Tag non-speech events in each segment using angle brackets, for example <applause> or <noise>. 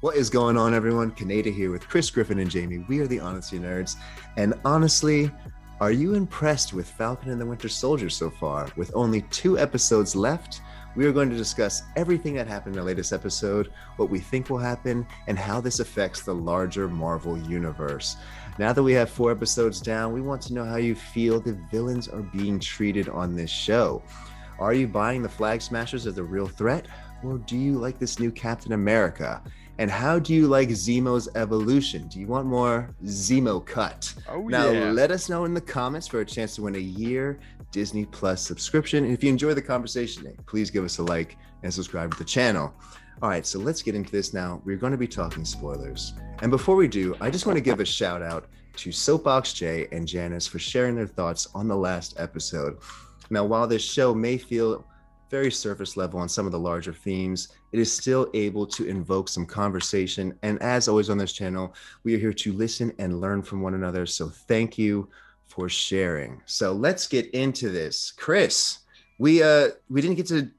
What is going on, everyone? Kaneda here with Chris Griffin and Jamie. We are the Honesty Nerds. And honestly, are you impressed with Falcon and the Winter Soldier so far? With only two episodes left, we are going to discuss everything that happened in the latest episode, what we think will happen, and how this affects the larger Marvel universe. Now that we have four episodes down, we want to know how you feel the villains are being treated on this show. Are you buying the Flag Smashers as a real threat, or do you like this new Captain America? And how do you like Zemo's evolution? Do you want more Zemo cut? Oh, now, yeah. let us know in the comments for a chance to win a year Disney Plus subscription. And if you enjoy the conversation, please give us a like and subscribe to the channel. All right, so let's get into this now. We're going to be talking spoilers. And before we do, I just want to give a shout out to Soapbox Jay and Janice for sharing their thoughts on the last episode. Now, while this show may feel very surface level on some of the larger themes, it is still able to invoke some conversation. And as always on this channel, we are here to listen and learn from one another. So thank you for sharing. So let's get into this. Chris, we uh we didn't get to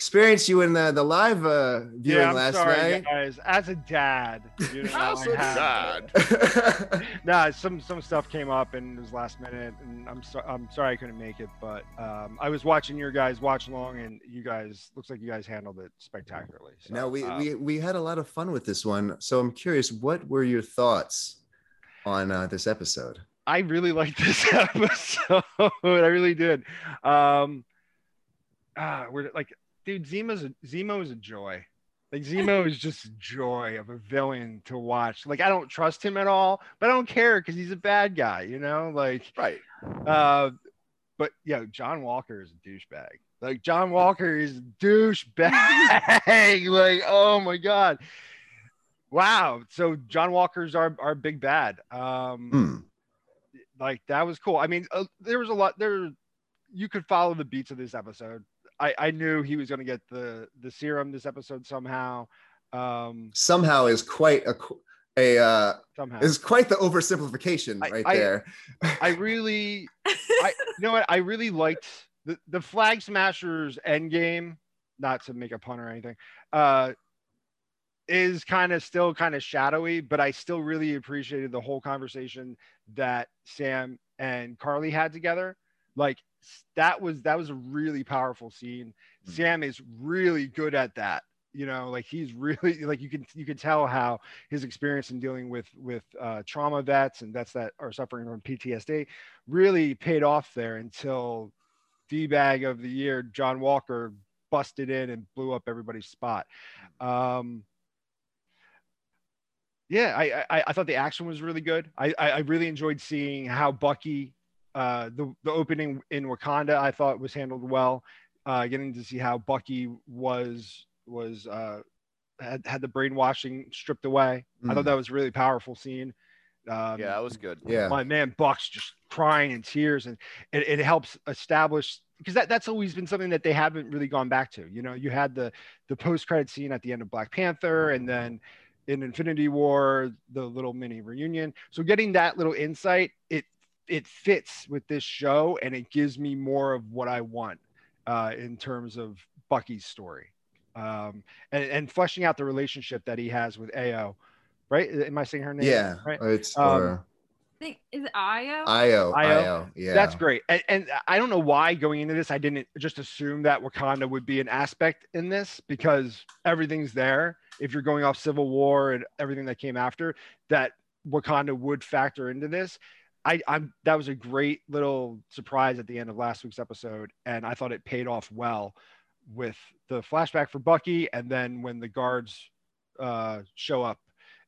experience you in the, the live uh viewing yeah, I'm last sorry, night. guys. As a dad, you know, <laughs> As I a had- dad. <laughs> Nah, some some stuff came up and it was last minute, and I'm so, I'm sorry I couldn't make it, but um, I was watching your guys watch along, and you guys looks like you guys handled it spectacularly. So, no, we, um, we we had a lot of fun with this one. So I'm curious, what were your thoughts on uh, this episode? I really liked this <laughs> episode. I really did. Um, ah, we're like, dude, Zemo's a, Zemo is a joy. Like Zemo is just joy of a villain to watch. Like I don't trust him at all, but I don't care because he's a bad guy. You know, like right. uh, but yo, John Walker is a douchebag. Like John Walker is a douchebag. <laughs> like, oh my god. Wow. So John Walker's our, our big bad. Um Hmm. like that was cool. I mean, uh, there was a lot there. You could follow the beats of this episode. I, I knew he was going to get the the serum this episode somehow. Um, Somehow is quite a a uh, somehow. is quite the oversimplification I- right I- there. I really, I you know what? I really liked the the Flag Smashers end game. Not to make a pun or anything. Uh, is kind of still kind of shadowy, but I still really appreciated the whole conversation that Sam and Karli had together. Like that was that was a really powerful scene. Mm. Sam is really good at that. You know, like he's really <laughs> like you can you can tell how his experience in dealing with with uh, trauma vets and vets that are suffering from PTSD really paid off there until D bag of the year John Walker busted in and blew up everybody's spot. Um, yeah, I, I I thought the action was really good. I I, I really enjoyed seeing how Bucky, uh, the the opening in Wakanda, I thought was handled well. Uh, getting to see how Bucky was was uh, had had the brainwashing stripped away. I Mm. thought that was a really powerful scene. Um, Yeah, that was good. Yeah. my man Buck's just crying in tears, and it, it helps establish because that, that's always been something that they haven't really gone back to. You know, you had the the post credit scene at the end of Black Panther, and then in Infinity War, the little mini reunion. So getting that little insight, it it fits with this show, and it gives me more of what I want uh, in terms of Bucky's story, um, and and fleshing out the relationship that he has with Ao. Right? Am I saying her name? Yeah, Right. it's Um, or think is it Io? Io, Io? Io, yeah. That's great. And, and I don't know why going into this, I didn't just assume that Wakanda would be an aspect in this because everything's there. If you're going off Civil War and everything that came after, that Wakanda would factor into this. I, I'm that was a great little surprise at the end of last week's episode, and I thought it paid off well with the flashback for Bucky, and then when the guards uh, show up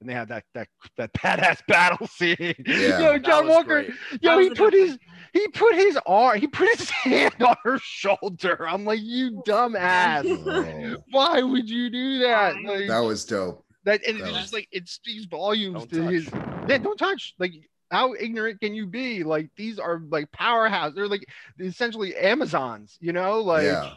and they had that that that <laughs> badass battle scene. Yeah. Yo, John Walker, great. Yo, he put his he put his arm, he put his <laughs> hand on her shoulder. I'm like, you dumbass. Oh, <laughs> Why would you do that? Like, that was dope. that and that it's was- just like it speaks volumes Don't to touch. his yeah, don't touch. Like how ignorant can you be? Like these are like powerhouse. They're like essentially Amazons, you know? Like Yeah.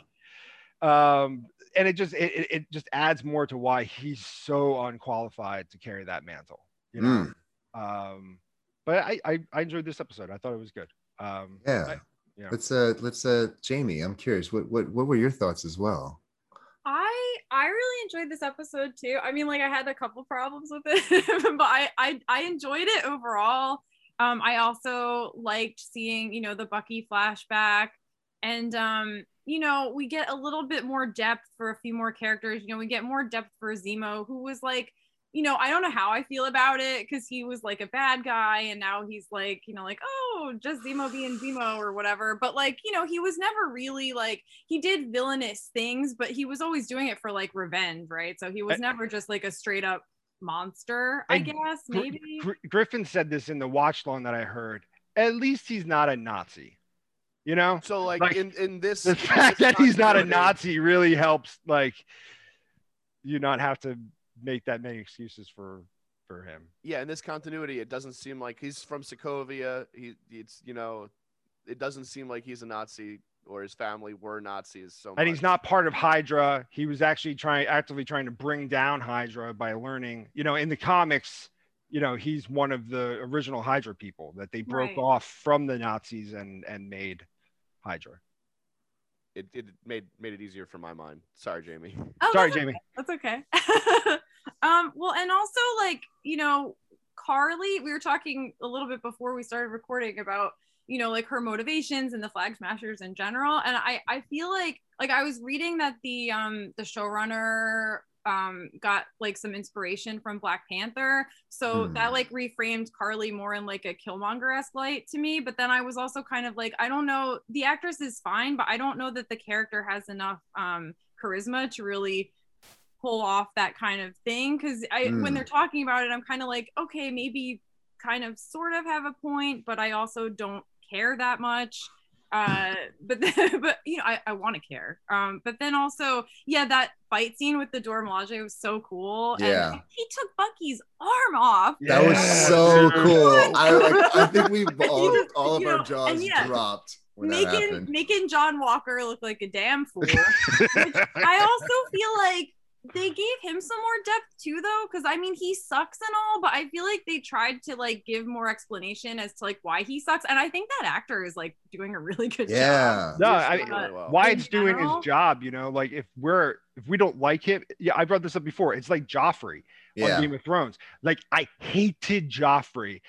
um and it just it, it- it just adds more to why he's so unqualified to carry that mantle, you know. Mm, Um but I, I I enjoyed this episode. I thought it was good. Um yeah. I- yeah. Let's uh let's uh Jamie, I'm curious. What what what were your thoughts as well? I really enjoyed this episode too. I mean, like I had a couple problems with it, <laughs> but I, I I enjoyed it overall. Um, I also liked seeing, you know, the Bucky flashback, and um, you know, we get a little bit more depth for a few more characters. You know, we get more depth for Zemo, who was like you know, I don't know how I feel about it because he was like a bad guy and now he's like, you know, like, oh, just Zemo being Zemo or whatever. But like, you know, he was never really like, he did villainous things, but he was always doing it for like revenge, right? So he was never just like a straight up monster, I And guess, maybe. Gr- Griffin said this in the watch long that I heard. At least he's not a Nazi. You know, So like, Like, in in this, the fact this that he's not a Nazi really helps, like, you not have to make that many excuses for for him. Yeah, in this continuity, it doesn't seem like he's from Sokovia. He, it's you know, it doesn't seem like he's a Nazi or his family were Nazis. So and he's not part of Hydra. He was actually trying, actively trying to bring down Hydra by learning. You know, in the comics, you know, he's one of the original Hydra people that they broke Right. off from the Nazis and and made Hydra. It, it made made it easier for my mind. Sorry, Jamie. Oh, Sorry, that's Jamie. That's okay. <laughs> um, well, and also like, you know, Karli, we were talking a little bit before we started recording about, you know, like her motivations and the flag smashers in general. And I, I feel like like I was reading that the um the showrunner um got like some inspiration from Black Panther. So Hmm. that like reframed Karli more in like a Killmonger-esque light to me. But then I was also kind of like, I don't know, the actress is fine, but I don't know that the character has enough um charisma to really pull off that kind of thing because i Mm. when they're talking about it i'm kind of like okay maybe kind of sort of have a point but i also don't care that much. Uh but <laughs> but you know i, I want to care. Um but then also yeah that fight scene with the Dora Milaje was so cool. Yeah. and he took bucky's arm off. That was so cool. I like, I <laughs> think we all, just- all of our know, jaws yeah, dropped making making john walker look like a damn fool <laughs> I also feel like they gave him some more depth too, though, because I mean he sucks and all, but I feel like they tried to like give more explanation as to like why he sucks, and I think that actor is like doing a really good job. Yeah. No, He's I doing mean, really well. Wyatt's In doing his job. You know, like if we're if we don't like him, yeah, I brought this up before. It's like Joffrey Yeah. on Game of Thrones. Like I hated Joffrey,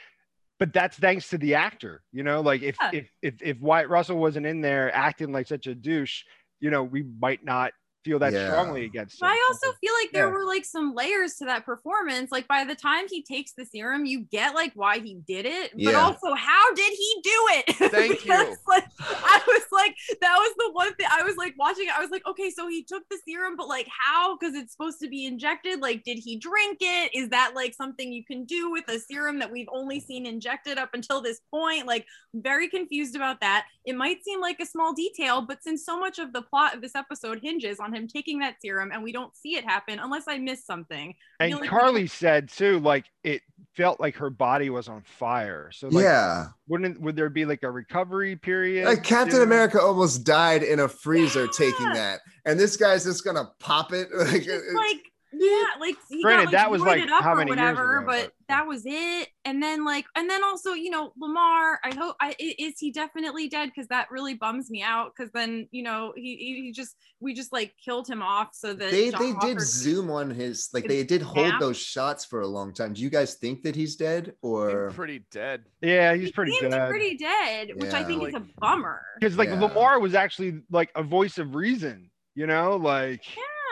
but that's thanks to the actor. You know, like if Yeah. if if if Wyatt Russell wasn't in there acting like such a douche, you know, we might not feel that Yeah. strongly against him. But I also feel like there Yeah. were like some layers to that performance. Like by the time he takes the serum, you get like why he did it, but Yeah. also how did he do it? <laughs> Thank you. Like, I was like, that was the one thing I was like watching it. I was like, okay, so he took the serum, but like how? Because it's supposed to be injected. Like, did he drink it? Is that like something you can do with a serum that we've only seen injected up until this point? Like, very confused about that. It might seem like a small detail, but since so much of the plot of this episode hinges on him taking that serum and we don't see it happen unless I miss something. I and feel like we Karli said too, like it felt like her body was on fire. So like, yeah. wouldn't would there be like a recovery period? Like Captain too? America almost died in a freezer taking that. And this guy's just gonna pop it. <laughs> Like, Just it- like yeah, like he Granted, got, like, that was, like, up how or many years ago, but, but- that was it. And then like, and then also, you know, Lamar. I hope I i- is he definitely dead because that really bums me out. Because then you know he, he he just we just like killed him off so that they John they Walker did zoom on his like they did hold snap. those shots for a long time. Do you guys think that he's dead Seemed or pretty dead. Yeah, he's he pretty seemed dead. pretty dead, which I Yeah. think is a bummer. because like Yeah. Lamar was actually like a voice of reason, you know, like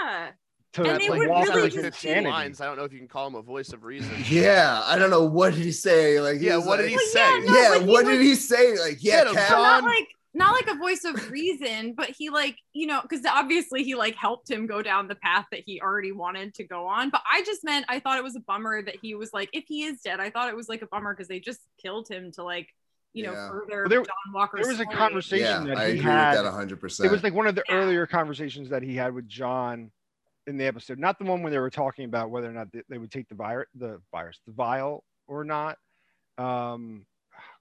Yeah, to And they like would Walker's really like just- 15 insanity. lines. I don't know if you can call him a voice of reason. yeah, I don't know what did he say. Like he Yeah, was what did he Well, say? yeah, no, yeah, but he what was- did he say? Like, yeah, Cap. Not like not like a voice of reason, but he like you know because obviously he like helped him go down the path that he already wanted to go on. But I just meant I thought it was a bummer that he was like if he is dead, I thought it was like a bummer because they just killed him to like you know Yeah. further Well, there- John Walker's there was a conversation- Yeah, that I he agree had- with that hundred percent. It was like one of the Yeah. earlier conversations that he had with John in the episode, not the one when they were talking about whether or not they, they would take the virus, the virus, the vial or not. Um,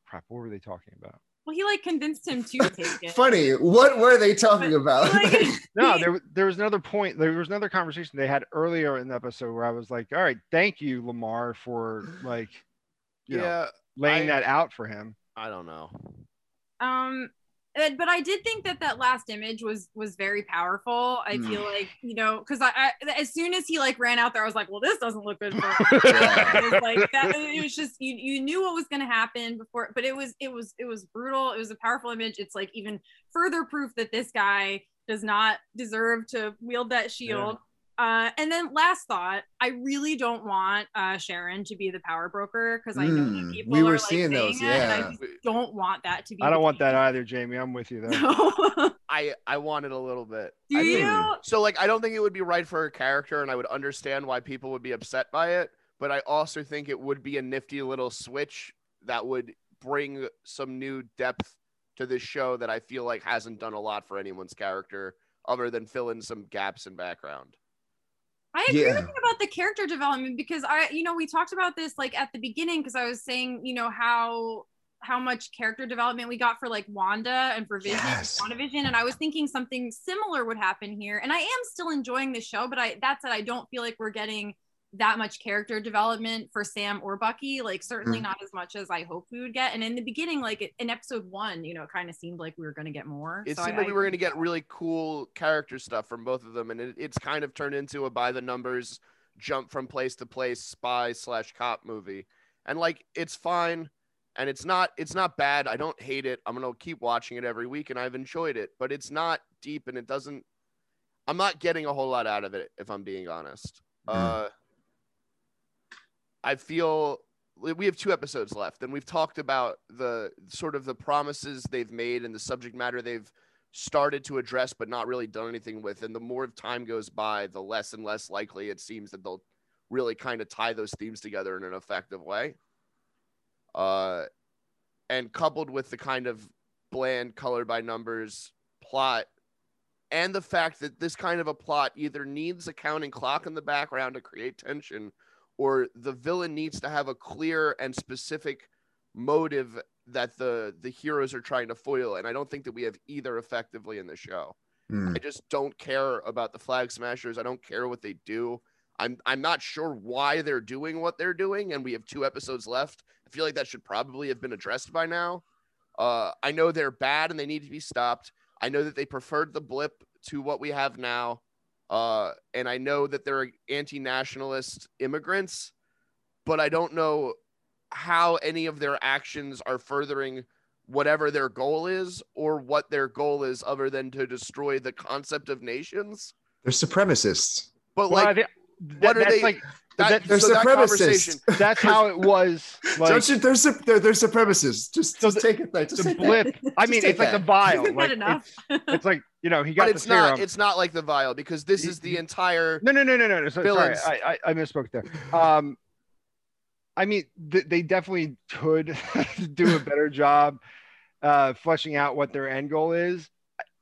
crap, what were they talking about? Well, he like convinced him to take <laughs> it. funny. What were they talking But, about? like, <laughs> <laughs> No, there, there was another point. There was another conversation they had earlier in the episode where I was like, "All right, thank you, Lamar, for like, you know, Yeah, laying I- that out for him." I don't know. um but I did think that that last image was was very powerful. I Mm. feel like you know because I, I as soon as he like ran out there, I was like, well, this doesn't look good for. <laughs> Yeah. it was like that. It was just you you knew what was going to happen before, but it was it was it was brutal. It was a powerful image. It's like even further proof that this guy does not deserve to wield that shield. Uh, and then last thought, I really don't want uh, Sharon to be the power broker because I know Mm, that people we were are like those, saying it, and I just don't want that to be. I don't the want that either, Jamie. I'm with you there. No. <laughs> I I want it a little bit. Do I you? think- so like I don't think it would be right for her character, and I would understand why people would be upset by it. But I also think it would be a nifty little switch that would bring some new depth to this show that I feel like hasn't done a lot for anyone's character other than fill in some gaps in background. I agree Yeah. with you about the character development because I, you know, we talked about this like at the beginning because I was saying, you know, how how much character development we got for like Wanda and for Vision, Yes. WandaVision, and I was thinking something similar would happen here. And I am still enjoying the show, but I that said, I don't feel like we're getting that much character development for Sam or Bucky. Like certainly Mm. not as much as I hoped we would get. And in the beginning, like in episode one, you know, it kind of seemed like we were going to get more. It So seemed I- like we were going to get really cool character stuff from both of them, and it, it's kind of turned into a by the numbers jump from place to place spy slash cop movie, and like it's fine, and it's not it's not bad. I don't hate it. I'm gonna keep watching it every week, and I've enjoyed it, but it's not deep, and it doesn't. I'm not getting a whole lot out of it, if I'm being honest. Mm. Uh, I feel we have two episodes left, and we've talked about the sort of the promises they've made and the subject matter they've started to address, but not really done anything with. And the more time goes by, the less and less likely it seems that they'll really kind of tie those themes together in an effective way. Uh, and coupled with the kind of bland, colored by numbers plot, and the fact that this kind of a plot either needs a counting clock in the background to create tension or the villain needs to have a clear and specific motive that the the heroes are trying to foil. And i don't think that we have either effectively in the show. Mm. i just don't care about the flag smashers. I don't care what they do. I'm i'm not sure why they're doing what they're doing and we have two episodes left. I feel like that should probably have been addressed by now. Uh i know they're bad and they need to be stopped. I know that they preferred the blip to what we have now uh, and I know that they're anti-nationalist immigrants, but I don't know how any of their actions are furthering whatever their goal is, or what their goal is, other than to destroy the concept of nations. They're supremacists. But Well, I like, think what are that's they- like that, that- They're so that <laughs> that's how it was. Like Don't you, they're, they're, they're supremacists. Just, So just the- take it. Like, just the take that. blip. I mean, take it's like the that. vial. Good Like, enough. It's, it's like you know he got but the it's serum. not. It's not like the vial because this is the entire. No, no, no, no, no. no. So, sorry, I, I, I misspoke there. Um, I mean, th- they definitely could <laughs> do a better job uh, fleshing out what their end goal is.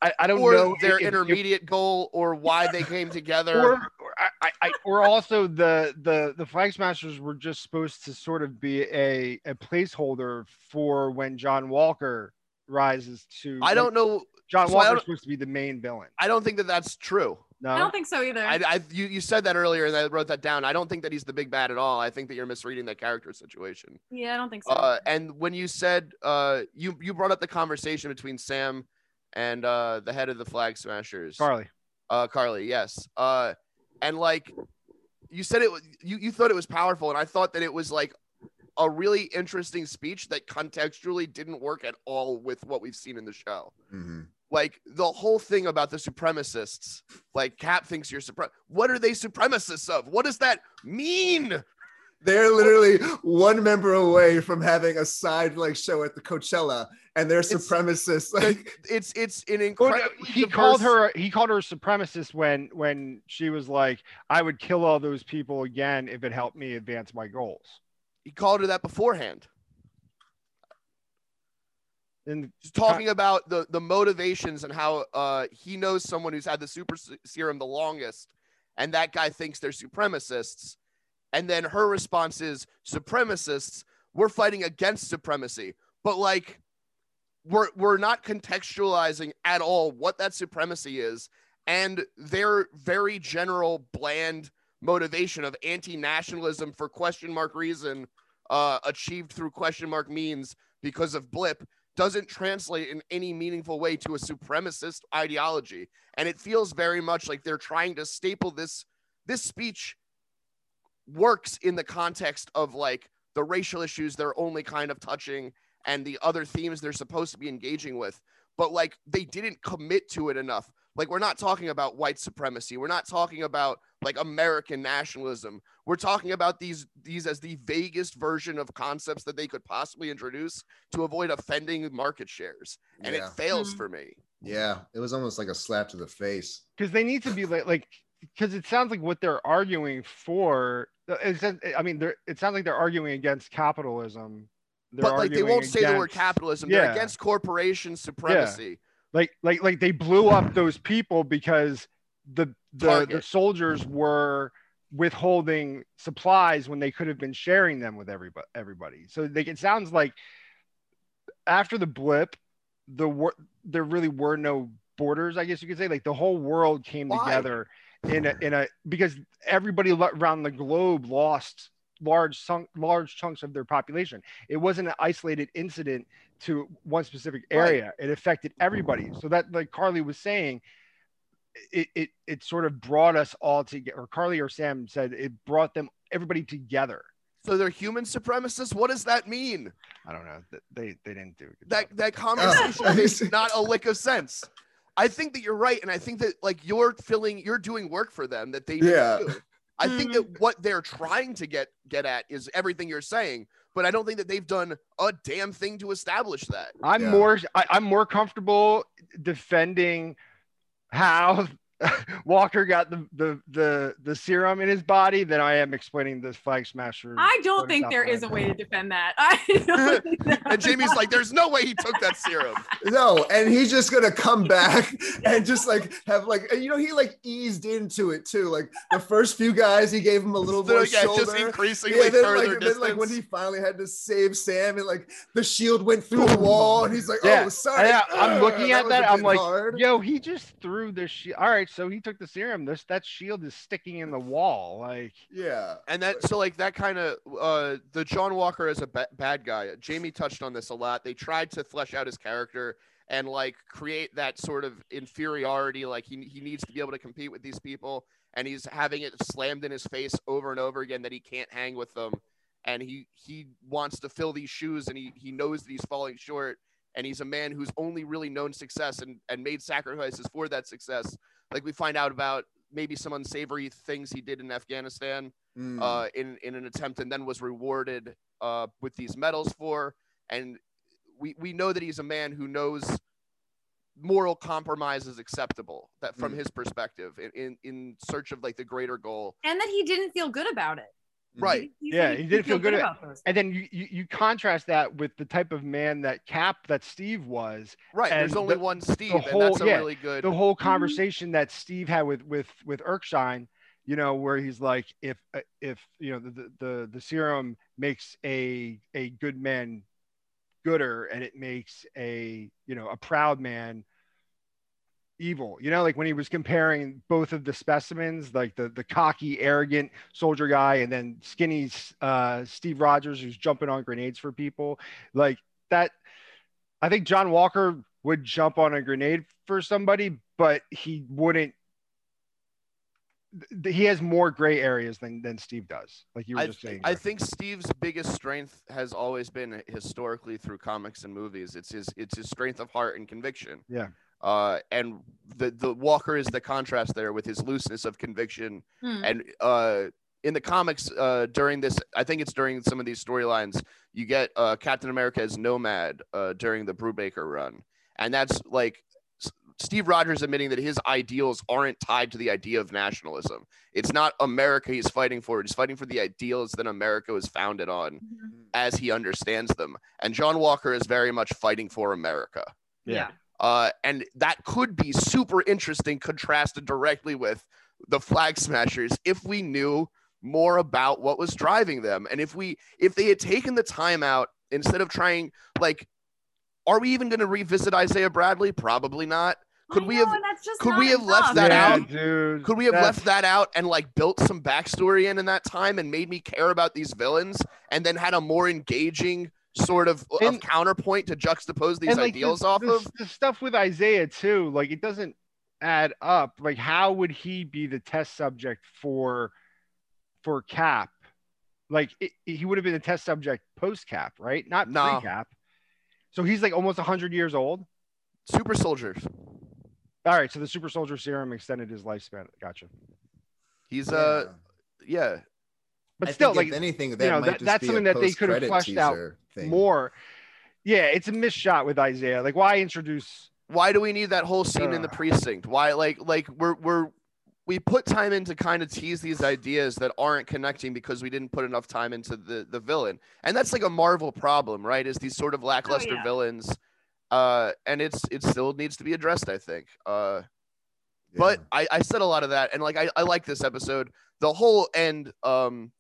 I, I don't Or know their if- if- intermediate goal, or why they came <laughs> together. or, or I, I, I- or also the the the flag smashers were just supposed to sort of be a a placeholder for when John Walker rises to. I don't know. John so I Walker's supposed to be the main villain. I don't think that that's true. No, I don't think so either. I, I you, you said that earlier and I wrote that down. I don't think that he's the big bad at all. I think that you're misreading that character situation. yeah, I don't think so. Uh, and when you said uh, you you brought up the conversation between Sam and uh, the head of the Flag Smashers, Karli. uh, Karli, yes. Uh, and like you said, it was you you thought it was powerful, and I thought that it was like a really interesting speech that contextually didn't work at all with what we've seen in the show Mhm. like the whole thing about the supremacists like cap thinks you're supre what are they supremacists of what does that mean They're literally one member away from having a side like show at the Coachella, and they're It's- supremacists. Like, <laughs> it's it's an Well, incredible no, he called her he called her a supremacist when when she was like i would kill all those people again if it helped me advance my goals he called her that beforehand. And He's talking about the the motivations and how uh he knows someone who's had the super serum the longest and that guy thinks they're supremacists. And then her response is supremacists? We're fighting against supremacy. But like we're we're not contextualizing at all what that supremacy is. And their very general bland motivation of anti-nationalism for question mark reason uh achieved through question mark means because of blip doesn't translate in any meaningful way to a supremacist ideology. And it feels very much like they're trying to staple this this speech works in the context of like the racial issues they're only kind of touching and the other themes they're supposed to be engaging with. But like they didn't commit to it enough like we're not talking about white supremacy. We're not talking about like american nationalism. We're talking about these these as the vaguest version of concepts that they could possibly introduce to avoid offending market shares. And Yeah. it fails Mhm. for me. Yeah, it was almost like a slap to the face. because they need to be like like because it sounds like what they're arguing for it says, i mean they're, it sounds like they're arguing against capitalism. They're but like they won't say the word against- capitalism. They're against corporation supremacy like like like they blew up those people because the the, the soldiers were withholding supplies when they could have been sharing them with everybody everybody. So they, it sounds like after the blip the wor- there really were no borders i guess you could say. Like the whole world came Why? together in a in a because everybody around the globe lost large large chunks of their population. It wasn't an isolated incident to one specific Right. area it affected everybody so that like karli was saying it it, it sort of brought us all together or karli or sam said it brought them everybody together so they're human supremacists what does that mean i don't know they they didn't do a that job. that <laughs> conversation oh. makes not a lick of sense. I think that you're right, and I think that like you're filling, you're doing work for them that they Yeah. do. I think that mm. what they're trying to get get at is everything you're saying, but I don't think that they've done a damn thing to establish that. i'm Yeah. more I, i'm more comfortable defending how <laughs> walker got the, the the the serum in his body then i am explaining the flag smasher I don't think there is a way to defend that. I <laughs> that- <laughs> And Jamie's like, "There's no way he took that serum." No, and he's just gonna come back and just like have like you know he like eased into it too. Like the first few guys, he gave him a little So, more yeah, shoulder. just increasingly yeah, then, further like, distance. then like when he finally had to save Sam and like the shield went through the wall and he's like, Yeah. oh sorry. Yeah, I'm Ugh, looking at was a that, I'm like, hard. Yo, he just threw the shield. All right, so he took the serum. This that shield is sticking in the wall. Like, yeah. And that so like that kind of uh the John Walker as a ba- bad guy. Jamie touched on this a lot. They tried to flesh out his character and like create that sort of inferiority like he he needs to be able to compete with these people and he's having it slammed in his face over and over again that he can't hang with them and he he wants to fill these shoes and he he knows that he's falling short and he's a man who's only really known success and and made sacrifices for that success like we find out about maybe some unsavory things he did in Afghanistan Mm. uh, in in an attempt, and then was rewarded uh, with these medals for. And we we know that he's a man who knows moral compromise is acceptable. That from Mm. his perspective, in, in in search of like the greater goal. and that he didn't feel good about it. Right. He Yeah, said he didn't feel good at- about those. and then you, you you contrast that with the type of man that Cap that Steve was. Right. There's only the- one Steve, and that's a yeah, really good. The whole Mhm. conversation that Steve had with with with Erskine, you know, where he's like, if uh, if you know the the the, the serum makes a a good man gooder, and it makes a you know a proud man evil you know like when he was comparing both of the specimens like the the cocky arrogant soldier guy and then skinny uh steve rogers who's jumping on grenades for people like that i think john walker would jump on a grenade for somebody but he wouldn't he has more gray areas than than steve does like you were I, just saying I think Steve's biggest strength has always been historically through comics and movies. It's his it's his strength of heart and conviction. Yeah. Uh, and the the Walker is the contrast there with his looseness of conviction. Hmm. And uh, in the comics, uh, during this, I think it's during some of these storylines, you get uh, Captain America as Nomad uh, during the Brubaker run, and that's like S- Steve Rogers admitting that his ideals aren't tied to the idea of nationalism. It's not America he's fighting for; he's fighting for the ideals that America was founded on, Mhm. as he understands them. And John Walker is very much fighting for America. Yeah. Uh, and that could be super interesting, contrasted directly with the Flag Smashers if we knew more about what was driving them, and if we if they had taken the time out instead of trying like, are we even going to revisit Isaiah Bradley? Probably not. Could I we know, have- that's just could we have left that yeah, out? dude Could we have that's- left that out and like built some backstory in in that time and made me care about these villains and then had a more engaging sort of, of counterpoint to juxtapose these like, ideals the, off the, of. the stuff with Isaiah too, like it doesn't add up. Like, how would he be the test subject for for Cap? Like, it, he would have been a test subject post Cap, right? Not No. pre Cap. So he's like almost hundred years old. Super soldiers. All right, so the super soldier serum extended his lifespan. Gotcha. He's uh yeah. But I still, think like if anything, that know, might that- just that's be something a that they could have post-credit fleshed out teaser thing. more. Yeah, it's a missed shot with Isaiah. Like, why introduce? Why do we need that whole scene in the precinct? Why like like we're we're we put time in to kind of tease these ideas that aren't connecting because we didn't put enough time into the the villain. And that's like a Marvel problem, right? Is these sort of lackluster yeah. villains. Uh and it's it still needs to be addressed, I think. Uh but I, I said a lot of that and like I, I like this episode the whole end um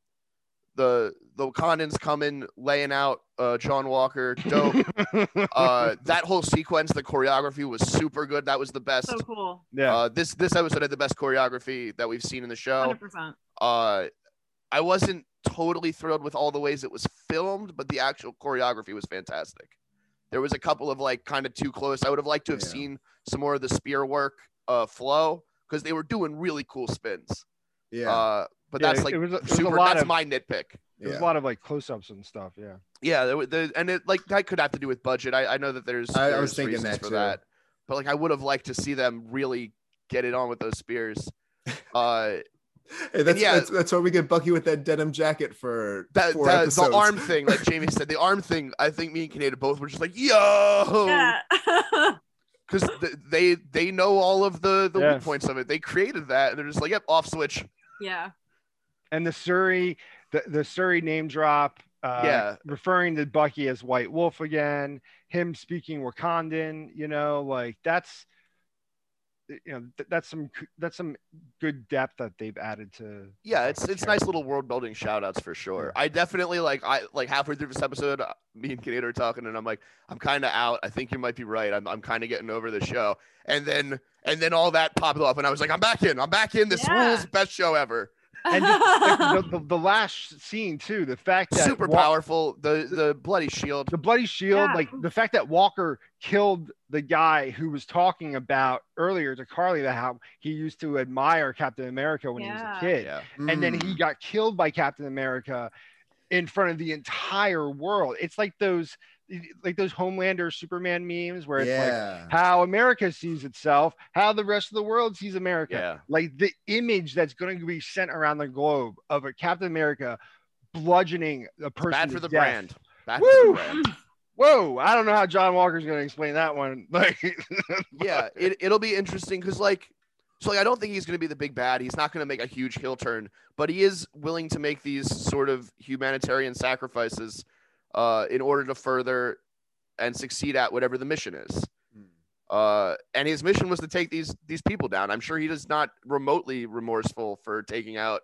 the the wakandans coming laying out uh john walker dope. <laughs> Uh that whole sequence the choreography was super good. That was the best. So cool. yeah, uh this this episode had the best choreography that we've seen in the show. 100%. uh i wasn't totally thrilled with all the ways it was filmed but the actual choreography was fantastic. There was a couple of like kind of too close. I would have liked to have Yeah. seen some more of the spear work uh flow because they were doing really cool spins. Yeah, uh but Yeah, that's it like was a- it was a super lot that's of- my nitpick there's yeah. a lot of like close-ups and stuff. Yeah. yeah there, there, and it like that could have to do with budget i, I know that there's, I- I was thinking reasons that for too. that but like i would have liked to see them really get it on with those spears <laughs> uh Hey, that's, yeah. that's that's why we get Bucky with that denim jacket for that, four that the arm thing, like Jamie said, the arm thing. I think me and Kaneda both were just like, yo, Yeah. <laughs> because they they know all of the the Yeah. weak points of it. They created that, and they're just like, yep, off switch. yeah. And the Shuri, the, the Shuri name drop. Uh, Yeah. Referring to Bucky as White Wolf again. Him speaking Wakandan. You know, like that's. You know, th- that's some that's some good depth that they've added to. Yeah, it's it's nice little world building shout outs for sure. I definitely like I like halfway through this episode, uh, me and Kaneda are talking, and I'm like, I'm kind of out. I think you might be right. I'm I'm kind of getting over the show, and then and then all that popped off, and I was like, I'm back in. I'm back in. This Yeah. rules. Best show ever. And the, the, the <laughs> last scene too the fact that Super Wa- powerful. The the bloody shield. the bloody shield Yeah. like the fact that walker killed the guy who was talking about earlier to karli that how he used to admire captain america when he was a kid Yeah. and then Mm. he got killed by captain america in front of the entire world it's like those like those homelander superman memes where it's like yeah. how america sees itself how the rest of the world sees america Yeah. like the image that's going to be sent around the globe of a Captain America bludgeoning a person. Bad to for the death. brand. Bad Woo! for the brand. <clears throat> Whoa! I don't know how John Walker's going to explain that one. <laughs> Like, yeah, it, it'll be interesting because like so like I don't think he's gonna be the big bad. He's not gonna make a huge heel turn, but he is willing to make these sort of humanitarian sacrifices uh, in order to further and succeed at whatever the mission is. Mm. Uh, and his mission was to take these these people down. I'm sure he is not remotely remorseful for taking out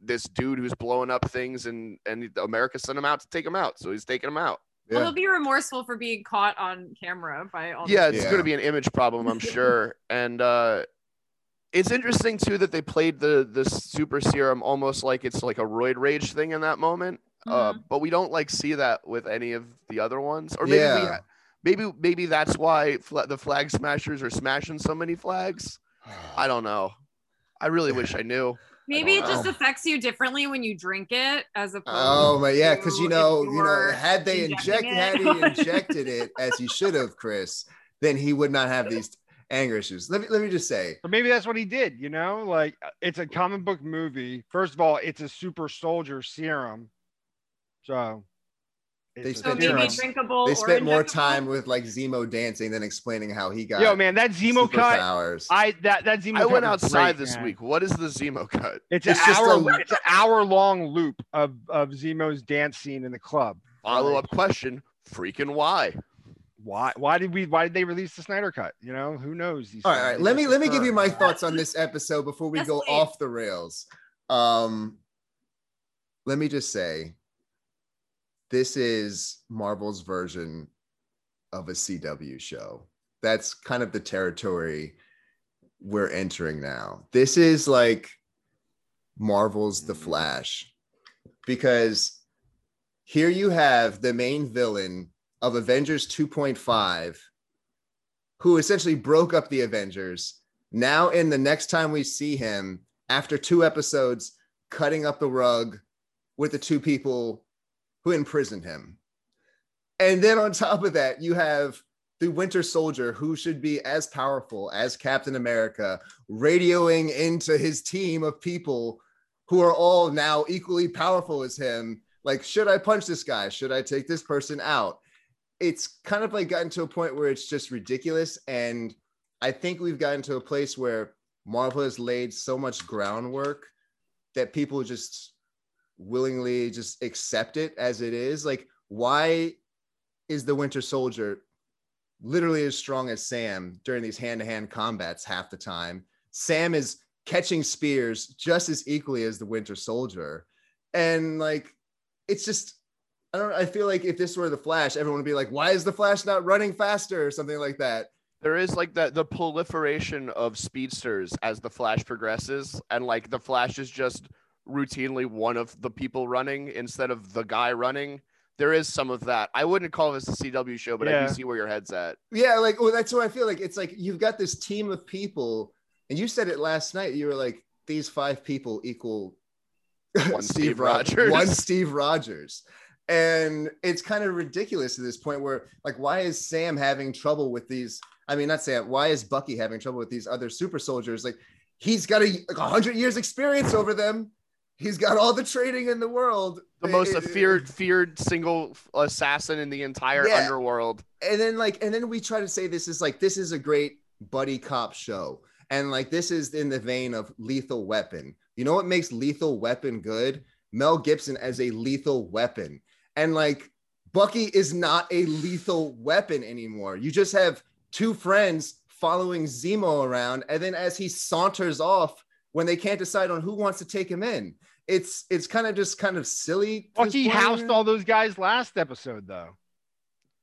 this dude who's blowing up things, and and America sent him out to take him out, so he's taking him out. Well, he'll be remorseful for being caught on camera by all. yeah these it's Yeah. going to be an image problem i'm <laughs> sure and uh it's interesting too that they played the the super serum almost like it's like a roid rage thing in that moment uh Mhm. but we don't like see that with any of the other ones or maybe we Yeah. ha- maybe maybe that's why fla- the flag smashers are smashing so many flags i <sighs> don't know i really wish i knew Maybe it don't just know. affects you differently when you drink it as opposed. Oh my yeah, because you know, you know, had they inject injecting had he injected it <laughs> as he should have, Chris, then he would not have these anger issues. Let me let me just say, or maybe that's what he did. You know, like it's a comic book movie. First of all, it's a super soldier serum, so. They it's a So spent maybe too much- drinkable. they or spent more time with like Zemo dancing than explaining how he got Yo, man, that Zemo cut. superpowers. I that that Zemo. i cut went outside great, this man. week what is the zemo cut It's, It's an just hour. a- it's an hour long loop of of Zemo's dance scene in the club. follow-up question freaking why Why? Why did we? Why did they release the Snyder cut? You know, who knows? These all right, all right. Let me let me give you occur. my thoughts on this episode before we Yes, go please. off the rails. Um, let me just say, this is Marvel's version of a CW show. That's kind of the territory we're entering now. This is like Marvel's The mm. Flash because here you have the main villain of Avengers 2.5, who essentially broke up the Avengers. Now, in the next time we see him, after two episodes, cutting up the rug with the two people who imprisoned him. And then on top of that, you have the Winter Soldier, who should be as powerful as Captain America, radioing into his team of people who are all now equally powerful as him. Like, should I punch this guy? Should I take this person out? It's kind of like gotten to a point where it's just ridiculous. And I think we've gotten to a place where Marvel has laid so much groundwork that people just willingly just accept it as it is. Like, why is the Winter Soldier literally as strong as Sam during these hand to hand combats half the time. Sam is catching spears just as equally as the Winter Soldier. And like, it's just, I don't I feel like if this were the Flash, everyone would be like, why is the Flash not running faster or something like that? There is like the the proliferation of speedsters as the Flash progresses, and like the Flash is just routinely one of the people running instead of the guy running there is some of that. I wouldn't call this a CW show, but yeah. I do see where your head's at. Yeah, like well, that's what I feel like. It's like you've got this team of people, and you said it last night. You were like, these five people equal <laughs> one Steve, Steve Rogers. One Steve Rogers. And it's kind of ridiculous to this point where, like, why is Sam having trouble with these? I mean, not Sam. Why is Bucky having trouble with these other super soldiers? Like, he's got a like, hundred years experience over them he's got all the training in the world. The most it, feared feared single assassin in the entire yeah. underworld. And then like and then we try to say this is like this is a great buddy cop show. And like this is in the vein of Lethal Weapon. You know what makes Lethal Weapon good? Mel Gibson as a lethal weapon. And like Bucky is not a lethal weapon anymore. You just have two friends following Zemo around and then as he saunters off when they can't decide on who wants to take him in it's it's kind of just kind of silly. Well, he housed all those guys last episode though.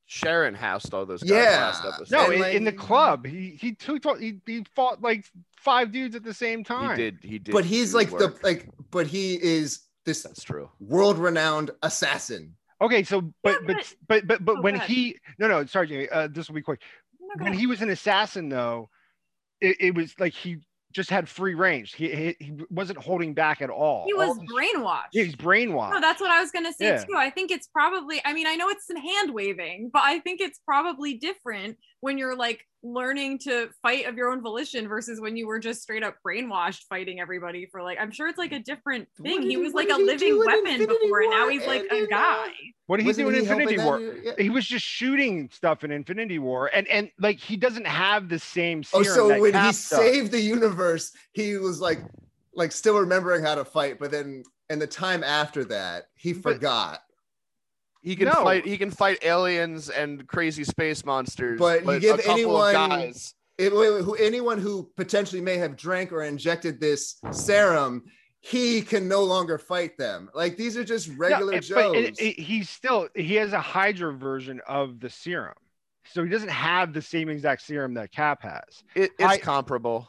Sharon housed all those guys yeah. last episode. No, in, like, in, the club, he he took he, he fought like five dudes at the same time. He did. He did. But he's like work. the like, but he is this. That's true. World renowned assassin. Okay, so but yeah, but, but but but, oh, when he no no sorry Jamie, uh, this will be quick. when he was an assassin though, it, it was like he just had free range. He, he, he wasn't holding back at all. He was all brainwashed. Yeah, he's brainwashed. No, that's what I was gonna say yeah. too. I think it's probably. I mean, I know it's some hand waving, but I think it's probably different when you're like learning to fight of your own volition versus when you were just straight up brainwashed fighting everybody for like I'm sure it's like a different thing. He was like a living weapon before, and now he's like a uh, guy. What did he do in Infinity War? Yeah. He was just shooting stuff in Infinity War, and and like he doesn't have the same. oh, so when Cap he does. saved the universe, he was like like still remembering how to fight, but then in the time after that, he but, forgot. He can no. fight. He can fight aliens and crazy space monsters. But, but you give anyone guys. It, who, anyone who potentially may have drank or injected this serum, he can no longer fight them. Like these are just regular no, Joes. But it, it, he's still he has a Hydra version of the serum, so he doesn't have the same exact serum that Cap has. It, it's I, comparable.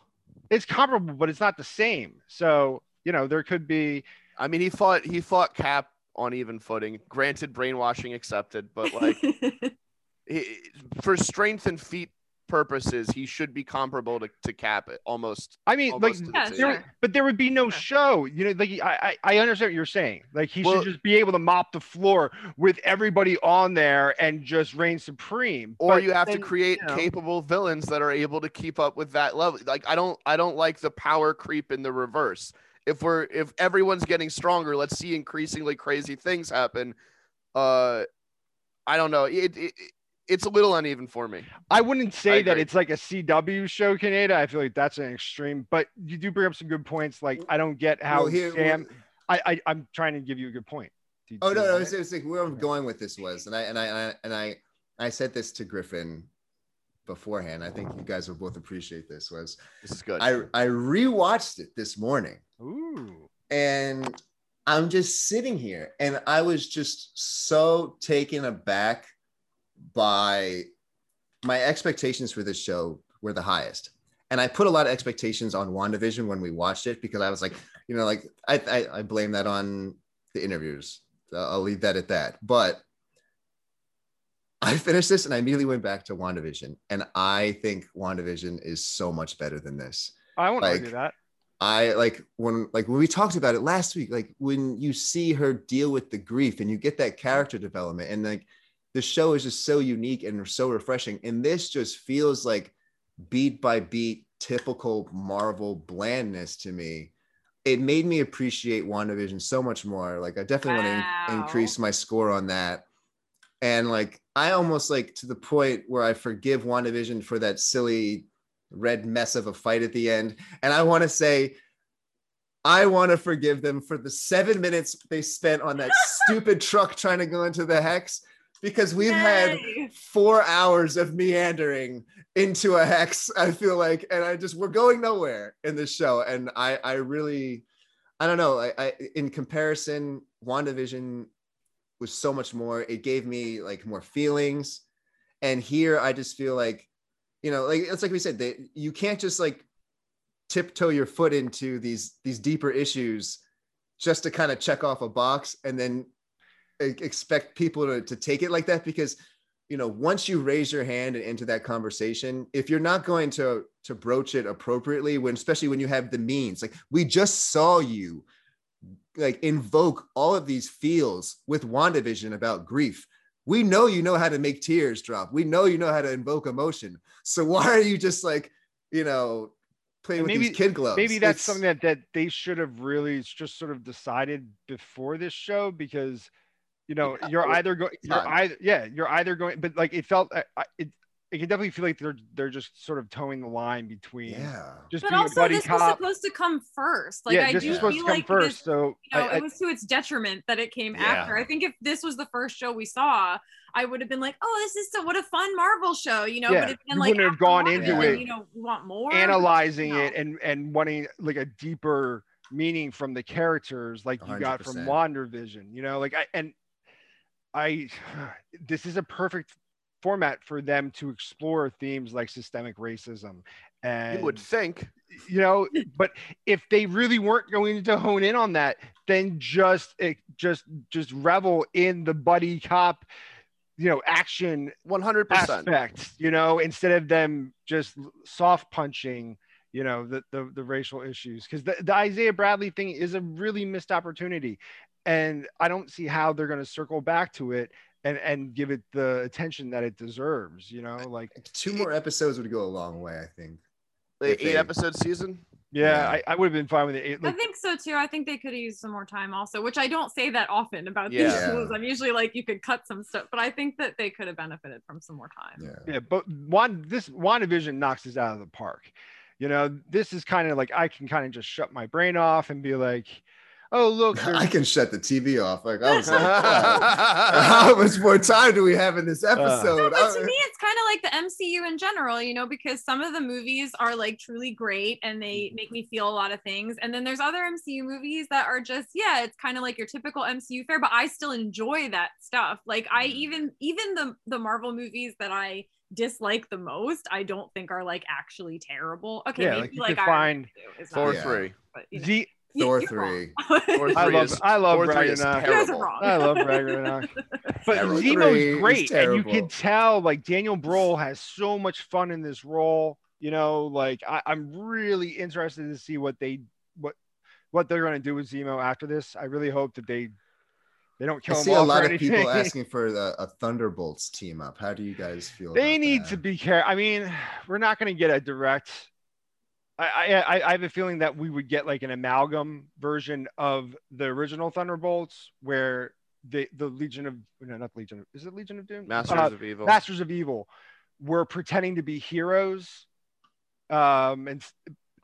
It's comparable, but it's not the same. So you know there could be. I mean, he fought he fought Cap on even footing. Granted, brainwashing accepted, but like <laughs> he, for strength and feet purposes, he should be comparable to, to Cap almost. I mean, almost like, yeah, there, but there would be no show. You know, like I, I understand what you're saying. Like he well, should just be able to mop the floor with everybody on there and just reign supreme. Or but you have then, to create you know, capable villains that are able to keep up with that level. Like I don't, I don't like the power creep in the reverse if we're if everyone's getting stronger, let's see increasingly crazy things happen. Uh, I don't know. It, it it's a little uneven for me. I wouldn't say I that it's like a CW show, Kaneda. I feel like that's an extreme, but you do bring up some good points. Like I don't get how well, here, Sam. Well, I, I am trying to give you a good point. Do, oh no, no, it's, it's like where I'm going with this was, and I and I and I I said this to Griffin beforehand. I think you guys will both appreciate this. Was this is good? I I rewatched it this morning Ooh. And I'm just sitting here and I was just so taken aback by my expectations for this show were the highest. And I put a lot of expectations on WandaVision when we watched it because I was like, you know, like I, I, I blame that on the interviews. Uh, I'll leave that at that. But I finished this and I immediately went back to WandaVision. And I think WandaVision is so much better than this. I won't Like, argue that. I like when like when we talked about it last week, like when you see her deal with the grief and you get that character development and like the show is just so unique and so refreshing. And this just feels like beat by beat typical Marvel blandness to me. It made me appreciate WandaVision so much more. Like I definitely want to Wow. increase my score on that. And like I almost like to the point where I forgive WandaVision for that silly red mess of a fight at the end. And I want to say, I want to forgive them for the seven minutes they spent on that <laughs> stupid truck trying to go into the hex because we've had four hours of meandering into a hex. I feel like, and I just we're going nowhere in this show. And I I really I don't know. I, I in comparison, WandaVision was so much more. It gave me like more feelings. And here I just feel like, you know, like it's like we said, that you can't just like tiptoe your foot into these these deeper issues just to kind of check off a box and then expect people to, to take it like that because you know once you raise your hand and into that conversation if you're not going to to broach it appropriately when especially when you have the means like we just saw you like invoke all of these feels with wandavision about grief we know you know how to make tears drop. We know you know how to invoke emotion. So why are you just like you know playing And with maybe- these kid gloves? Maybe that's It's- something that, that they should have really just sort of decided before this show because you know Yeah, uh, you're either going you're either yeah you're either going but like it felt I, I, it it can definitely feel like they're they're just sort of towing the line between yeah just But being a also, buddy this was supposed to come first. Like, yeah, I this do supposed feel to come like first. This, so you know, I, I, it was to its detriment that it came Yeah. after. I think if this was the first show we saw, I would have been like, "Oh, this is so what a fun Marvel show," you know. Yeah, but it's been you like wouldn't have gone one, into then, it You know, we want more. analyzing you it and and wanting like a deeper meaning from the characters like you got from 100%. WandaVision, you know, like I and I <sighs> this is a perfect format for them to explore themes like systemic racism and You would think. you know but if they really weren't going to hone in on that then just it just just revel in the buddy cop you know action 100%. aspect, you know, instead of them just soft punching, you know, the the, the racial issues. Because the, the Isaiah Bradley thing is a really missed opportunity. And I don't see how they're going to circle back to it and, and give it the attention that it deserves, you know, like, two more episodes would go a long way i think The eight they- episode season. yeah, Yeah. I, I would have been fine with it. I think so too. I think they could have used some more time also, which I don't say that often about these shows. I'm usually like, you could cut some stuff, but I think that they could have benefited from some more time. yeah yeah, but one this WandaVision knocks us out of the park. You know, this is kind of like I can kind of just shut my brain off and be like, oh look, <laughs> I can shut the TV off. Like I was like, <laughs> how much more time do we have in this episode? But to me, it's kind of like the MCU in general, you know, because some of the movies are like truly great and they make me feel a lot of things. And then there's other MCU movies that are just, yeah, it's kind of like your typical MCU fare, but I still enjoy that stuff. Like I Mhm. even even the the Marvel movies that I dislike the most, I don't think are like actually terrible. Okay, Yeah, maybe like, you like, could find Man 2 is Yeah. three. but, you know, Z. you- Thor you're wrong. <laughs> Thor I three love is I love Thor three Ragnarok. You guys are terrible. wrong. I love <laughs> Ragnarok. But Baron Zemo's is great, and you can tell like Daniel Brühl has so much fun in this role. You know, like I, I'm really interested to see what they what what they're gonna do with Zemo after this. I really hope that they they don't I kill him see a lot of anything. people asking for the, a Thunderbolts team up. How do you guys feel? they about need that? to be careful. I mean, we're not gonna get a direct. I, I I have a feeling that we would get like an amalgam version of the original Thunderbolts, where the the Legion of no not Legion of, is it Legion of Doom Masters Uh, of Evil. Masters of Evil were pretending to be heroes, um, and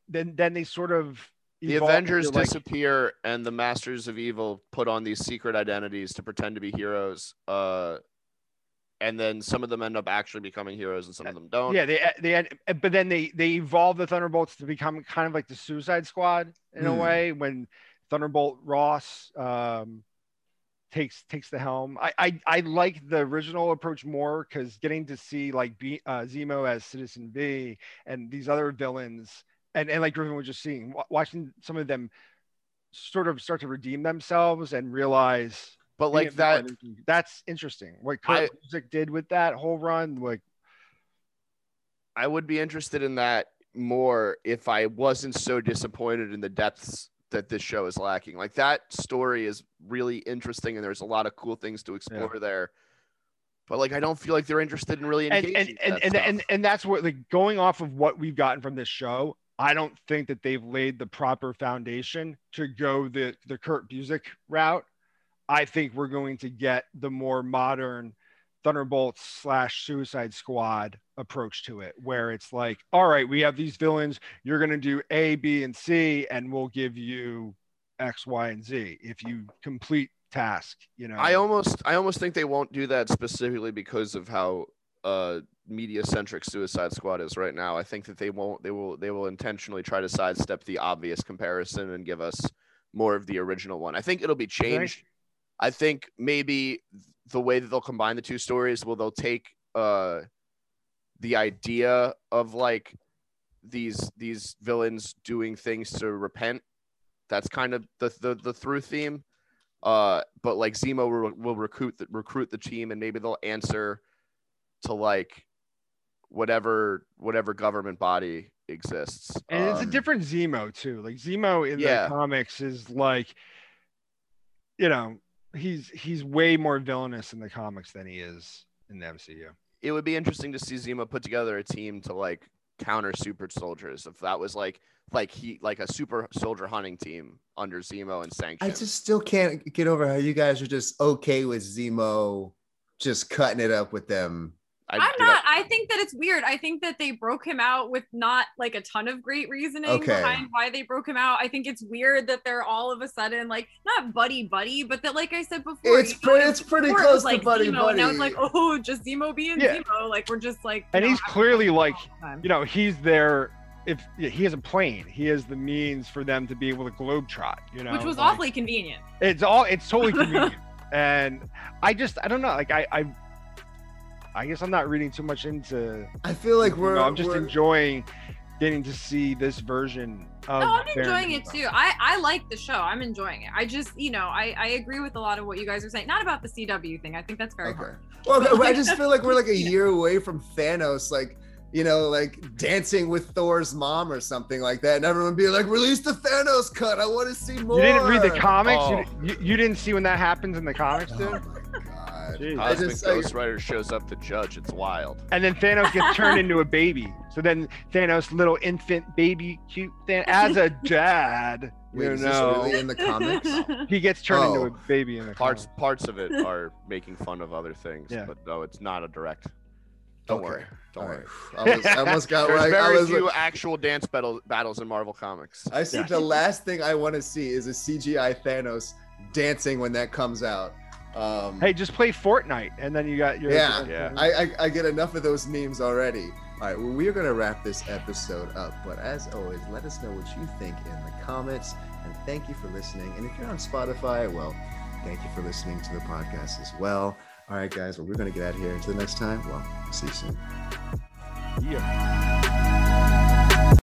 then then they sort of the Avengers like, disappear, and the Masters of Evil put on these secret identities to pretend to be heroes. Uh, and then some of them end up actually becoming heroes, and some of them don't. yeah, they they but then they they evolve the Thunderbolts to become kind of like the Suicide Squad in a Hmm. way when Thunderbolt Ross um, takes takes the helm. I I, I like the original approach more because getting to see like B, uh, Zemo as Citizen V and these other villains, and and like Griffin was just seeing, watching some of them sort of start to redeem themselves and realize But like that, that's interesting. What Kurt I- did with that whole run, like I would be interested in that more if I wasn't so disappointed in the depths that this show is lacking. Like that story is really interesting, and there's a lot of cool things to explore there. But like, I don't feel like they're interested in really engaging. and and with and, that and, stuff. and that's what like going off of what we've gotten from this show. I don't think that they've laid the proper foundation to go the the Kurt Busiek route. I think we're going to get the more modern Thunderbolts slash Suicide Squad approach to it, where it's like, all right, we have these villains. You're going to do A, B, and C, and we'll give you X, Y, and Z if you complete task. You know, I almost, I almost think they won't do that specifically because of how uh, media-centric Suicide Squad is right now. I think that they won't. They will. They will intentionally try to sidestep the obvious comparison and give us more of the original one. I think it'll be changed. I think maybe the way that they'll combine the two stories will they'll take uh the idea of like these these villains doing things to repent. That's kind of the the, the through theme. Uh, but like Zemo will, will recruit the, recruit the team, and maybe they'll answer to like whatever whatever government body exists. and it's a Um, different Zemo too. Like Zemo in Yeah. the comics is like, you know, he's he's way more villainous in the comics than he is in the MCU. it would be interesting to see Zemo put together a team to like counter super soldiers. If that was like like he like a super soldier hunting team under Zemo and Sanction. I just still can't get over how you guys are just okay with Zemo just cutting it up with them. I, I'm not. I think that it's weird. I think that they broke him out with not like a ton of great reasoning Okay. behind why they broke him out. I think it's weird that they're all of a sudden like not buddy buddy, but that like I said before, It's you know, it's pretty before it close was, to like buddy Zemo, and now it's buddy. like oh, just Zemo being Yeah. Zemo. Like we're just like, And know, he's clearly like, all the time. you know, he's there. If yeah, he has a plane, he has the means for them to be able to globetrot. You know, which was like, awfully convenient. It's all. It's totally <laughs> convenient. and I just, I don't know. Like I, I, I guess I'm not reading too much into. I feel like we're. know, I'm just we're- enjoying getting to see this version of. No, I'm Baron enjoying it too. I I like the show. I'm enjoying it. I just, you know, I I agree with a lot of what you guys are saying. Not about the CW thing. I think that's very Okay. hard. Well, I just feel like we're like a <laughs> year away from Thanos, like you know, like dancing with Thor's mom or something like that, and everyone be like, "Release the Thanos cut! I want to see more." You didn't read the comics. Oh. You, you, you didn't see when that happens in the comics, dude. <laughs> my god! Jeez. Cosmic just, I, Ghost Rider shows up to judge. It's wild. And then Thanos gets turned <laughs> into a baby. So then Thanos, little infant baby, cute Thanos, as a dad, wait, you is this know, really in the comics? <laughs> he gets turned Oh. into a baby in the Parts comics. parts of it <laughs> are making fun of other things, Yeah. but no, it's not a direct. Don't Okay. worry. Don't All worry. right. I, was, I almost got There's like I very was. few Like, actual dance battle, battles in Marvel Comics. I see. Yeah. The last thing I want to see is a CGI Thanos dancing when that comes out. Um, Hey, just play Fortnite, and then you got your Yeah. Yeah. I, I, I get enough of those memes already. All right, well, we're going to wrap this episode up. But as always, let us know what you think in the comments. And thank you for listening. And if you're on Spotify, well, thank you for listening to the podcast as well. All right, guys, well, we're going to get out of here. Until next time, well, see you soon. yeah.